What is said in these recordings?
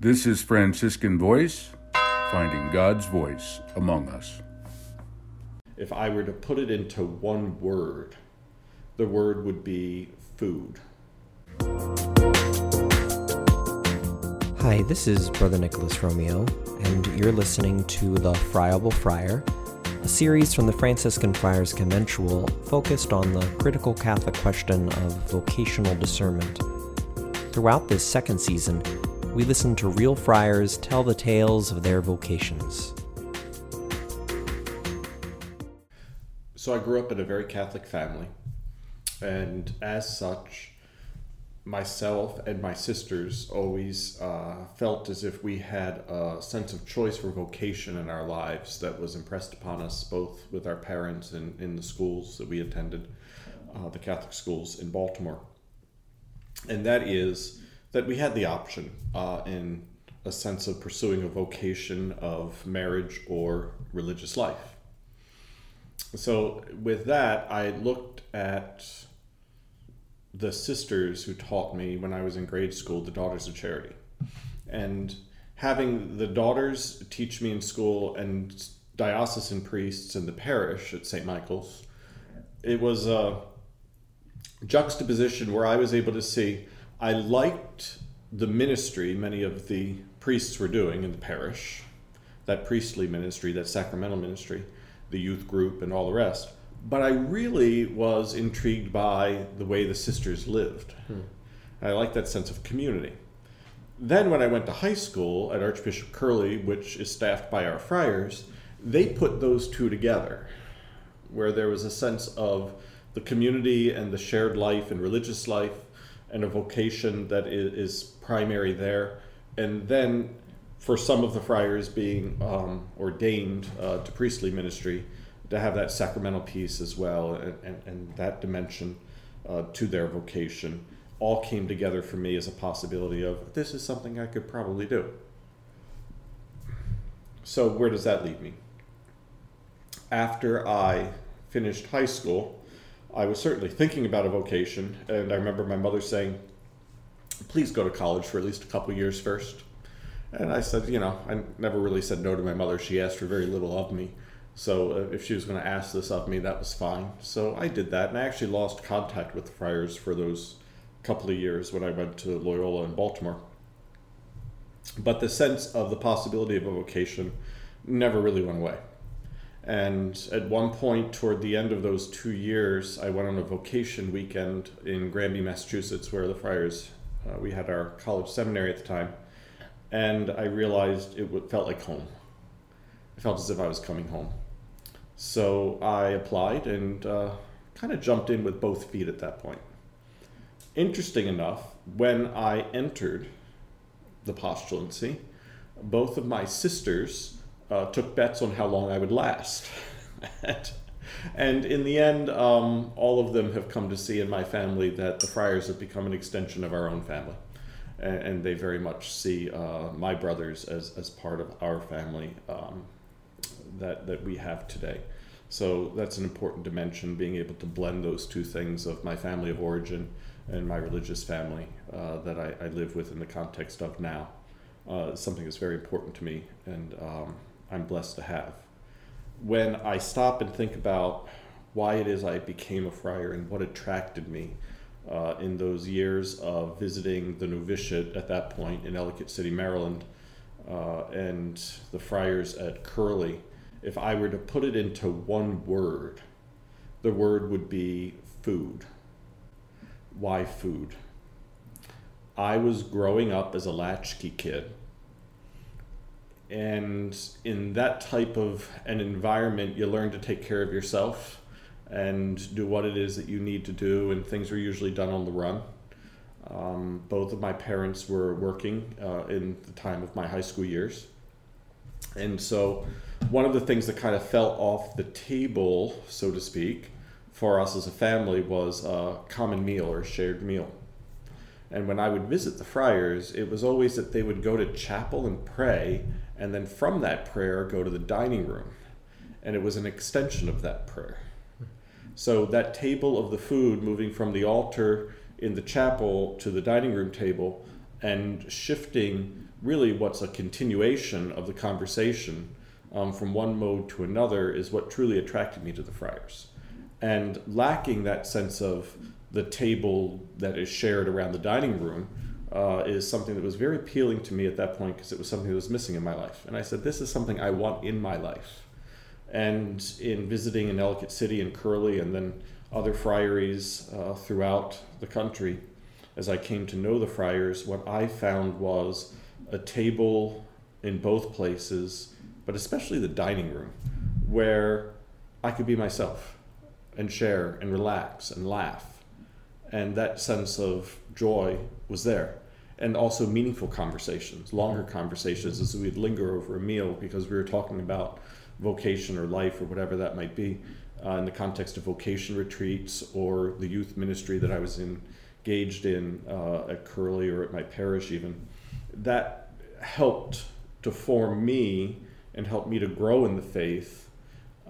This is Franciscan Voice, finding God's voice among us. If I were to put it into one word, the word would be food. Hi, this is Brother Nicholas Romeo, and you're listening to The Friable Friar, a series from the Franciscan Friars Conventual focused on the critical Catholic question of vocational discernment. Throughout this second season, we listen to real friars tell the tales of their vocations. So I grew up in a very Catholic family, and as such, myself and my sisters always uh, felt as if we had a sense of choice for vocation in our lives that was impressed upon us both with our parents and in the schools that we attended, uh, the Catholic schools in Baltimore. And that is that we had the option uh, in a sense of pursuing a vocation of marriage or religious life. So, with that, I looked at the sisters who taught me when I was in grade school, the Daughters of Charity. And having the daughters teach me in school and diocesan priests in the parish at St. Michael's, it was a juxtaposition where I was able to see I liked the ministry many of the priests were doing in the parish, that priestly ministry, that sacramental ministry, the youth group, and all the rest. But I really was intrigued by the way the sisters lived. Hmm. I liked that sense of community. Then, when I went to high school at Archbishop Curley, which is staffed by our friars, they put those two together, where there was a sense of the community and the shared life and religious life and a vocation that is, primary there. And then for some of the friars being um, ordained uh, to priestly ministry, to have that sacramental piece as well and, and, and that dimension uh, to their vocation all came together for me as a possibility of this is something I could probably do. So, where does that leave me? After I finished high school, I was certainly thinking about a vocation, and I remember my mother saying, Please go to college for at least a couple years first. And I said, You know, I never really said no to my mother. She asked for very little of me. So uh, if she was going to ask this of me, that was fine. So I did that, and I actually lost contact with the friars for those couple of years when I went to Loyola in Baltimore. But the sense of the possibility of a vocation never really went away. And at one point, toward the end of those two years, I went on a vocation weekend in Granby, Massachusetts, where the friars, uh, we had our college seminary at the time, and I realized it felt like home. It felt as if I was coming home. So I applied and uh, kind of jumped in with both feet at that point. Interesting enough, when I entered the postulancy, both of my sisters uh, took bets on how long I would last. and in the end, um, all of them have come to see in my family that the friars have become an extension of our own family. And, and they very much see uh, my brothers as, as part of our family. Um, that, that we have today. So that's an important dimension, being able to blend those two things of my family of origin and my religious family uh, that I, I, live with in the context of now. Uh, something that's very important to me and um, I'm blessed to have. When I stop and think about why it is I became a friar and what attracted me uh, in those years of visiting the novitiate at that point in Ellicott City, Maryland, uh, and the friars at Curley if I were to put it into one word, the word would be food. Why food? I was growing up as a latchkey kid. And in that type of an environment, you learn to take care of yourself and do what it is that you need to do, and things are usually done on the run. Um, both of my parents were working uh, in the time of my high school years. And so one of the things that kind of fell off the table, so to speak, for us as a family was a common meal or a shared meal. And when I would visit the friars, it was always that they would go to chapel and pray, and then from that prayer go to the dining room. And it was an extension of that prayer. So that table of the food moving from the altar in the chapel to the dining room table and shifting really what's a continuation of the conversation um, from one mode to another is what truly attracted me to the friars. And lacking that sense of the table that is shared around the dining room uh, is something that was very appealing to me at that point because it was something that was missing in my life. And I said, This is something I want in my life. And in visiting in Ellicott City and Curley and then other friaries uh, throughout the country, as I came to know the friars, what I found was a table in both places, but especially the dining room, where I could be myself and share and relax and laugh. And that sense of joy was there. And also meaningful conversations, longer conversations as we'd linger over a meal because we were talking about vocation or life or whatever that might be uh, in the context of vocation retreats or the youth ministry that I was engaged in uh, at Curley or at my parish, even. That helped to form me and helped me to grow in the faith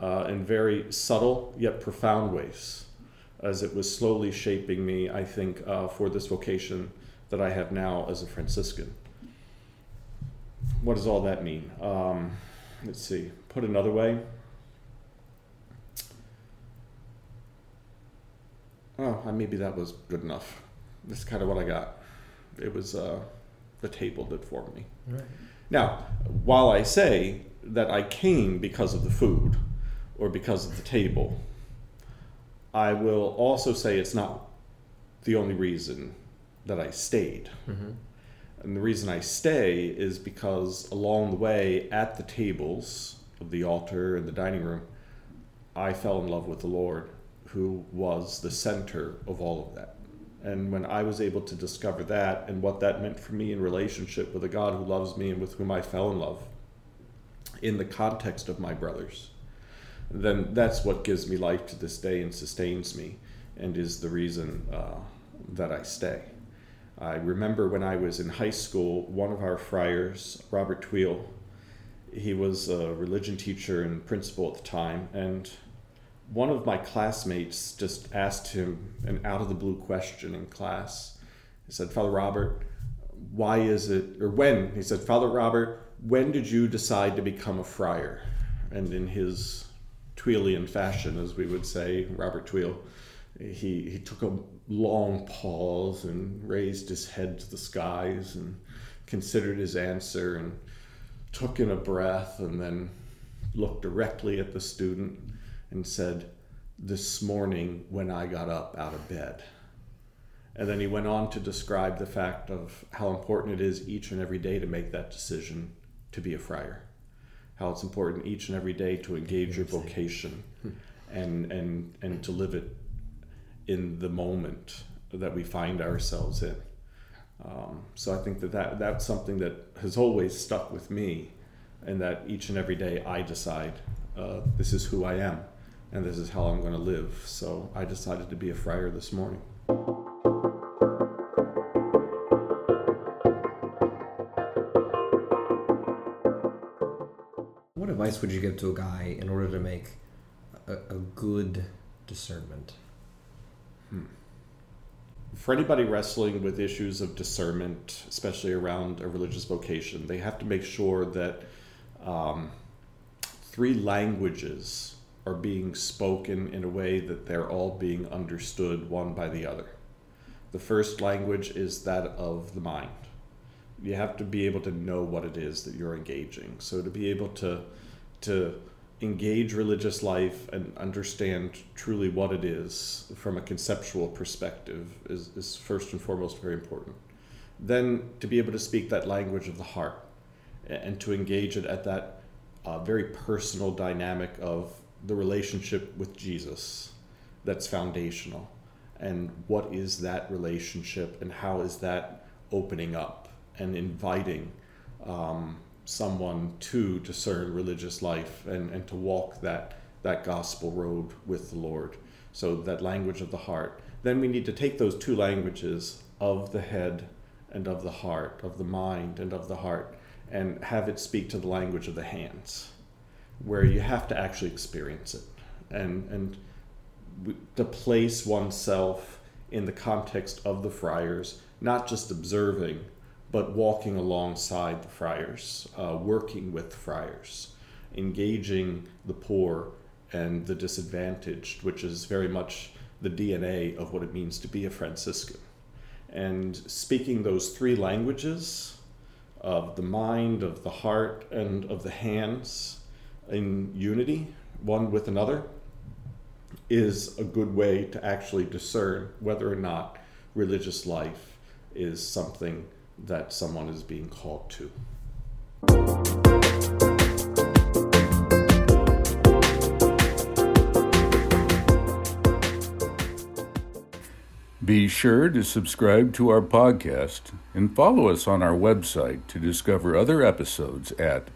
uh, in very subtle yet profound ways as it was slowly shaping me, I think, uh, for this vocation that I have now as a Franciscan. What does all that mean? Um, let's see. Put another way. Oh, maybe that was good enough. That's kind of what I got. It was uh, the table that formed me. Right. Now, while I say that I came because of the food or because of the table, I will also say it's not the only reason that I stayed. Mm-hmm. And the reason I stay is because along the way, at the tables of the altar and the dining room, I fell in love with the Lord, who was the center of all of that. And when I was able to discover that and what that meant for me in relationship with a God who loves me and with whom I fell in love in the context of my brothers, then that's what gives me life to this day and sustains me and is the reason uh, that I stay. I remember when I was in high school, one of our friars, Robert Tweel, he was a religion teacher and principal at the time, and one of my classmates just asked him an out of the blue question in class. He said, Father Robert, why is it, or when? He said, Father Robert, when did you decide to become a friar? And in his Tweelian fashion, as we would say, Robert Tweel, he, he took a long pause and raised his head to the skies and considered his answer and took in a breath and then looked directly at the student and said, This morning when I got up out of bed. And then he went on to describe the fact of how important it is each and every day to make that decision to be a friar. How it's important each and every day to engage your vocation and, and, and to live it in the moment that we find ourselves in. Um, so I think that, that that's something that has always stuck with me, and that each and every day I decide uh, this is who I am, and this is how I'm going to live. So I decided to be a friar this morning. What advice would you give to a guy in order to make a, a good discernment? Hmm. For anybody wrestling with issues of discernment, especially around a religious vocation, they have to make sure that um, three languages are being spoken in a way that they're all being understood one by the other. The first language is that of the mind. You have to be able to know what it is that you're engaging. So to be able to to engage religious life and understand truly what it is from a conceptual perspective is, is first and foremost very important. Then to be able to speak that language of the heart and to engage it at that uh, very personal dynamic of the relationship with Jesus that's foundational. And what is that relationship and how is that opening up and inviting um, someone to discern religious life and, and to walk that, that gospel road with the Lord. So, that language of the heart. Then we need to take those two languages of the head and of the heart, of the mind and of the heart, and have it speak to the language of the hands, where you have to actually experience it and, and to place oneself in the context of the friars, not just observing but walking alongside the friars, uh, working with friars, engaging the poor and the disadvantaged, which is very much the DNA of what it means to be a Franciscan. And speaking those three languages of the mind, of the heart, and of the hands in unity, one with another, is a good way to actually discern whether or not religious life is something that someone is being called to. Be sure to subscribe to our podcast and follow us on our website to discover other episodes at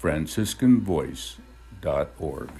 franciscanvoice.org.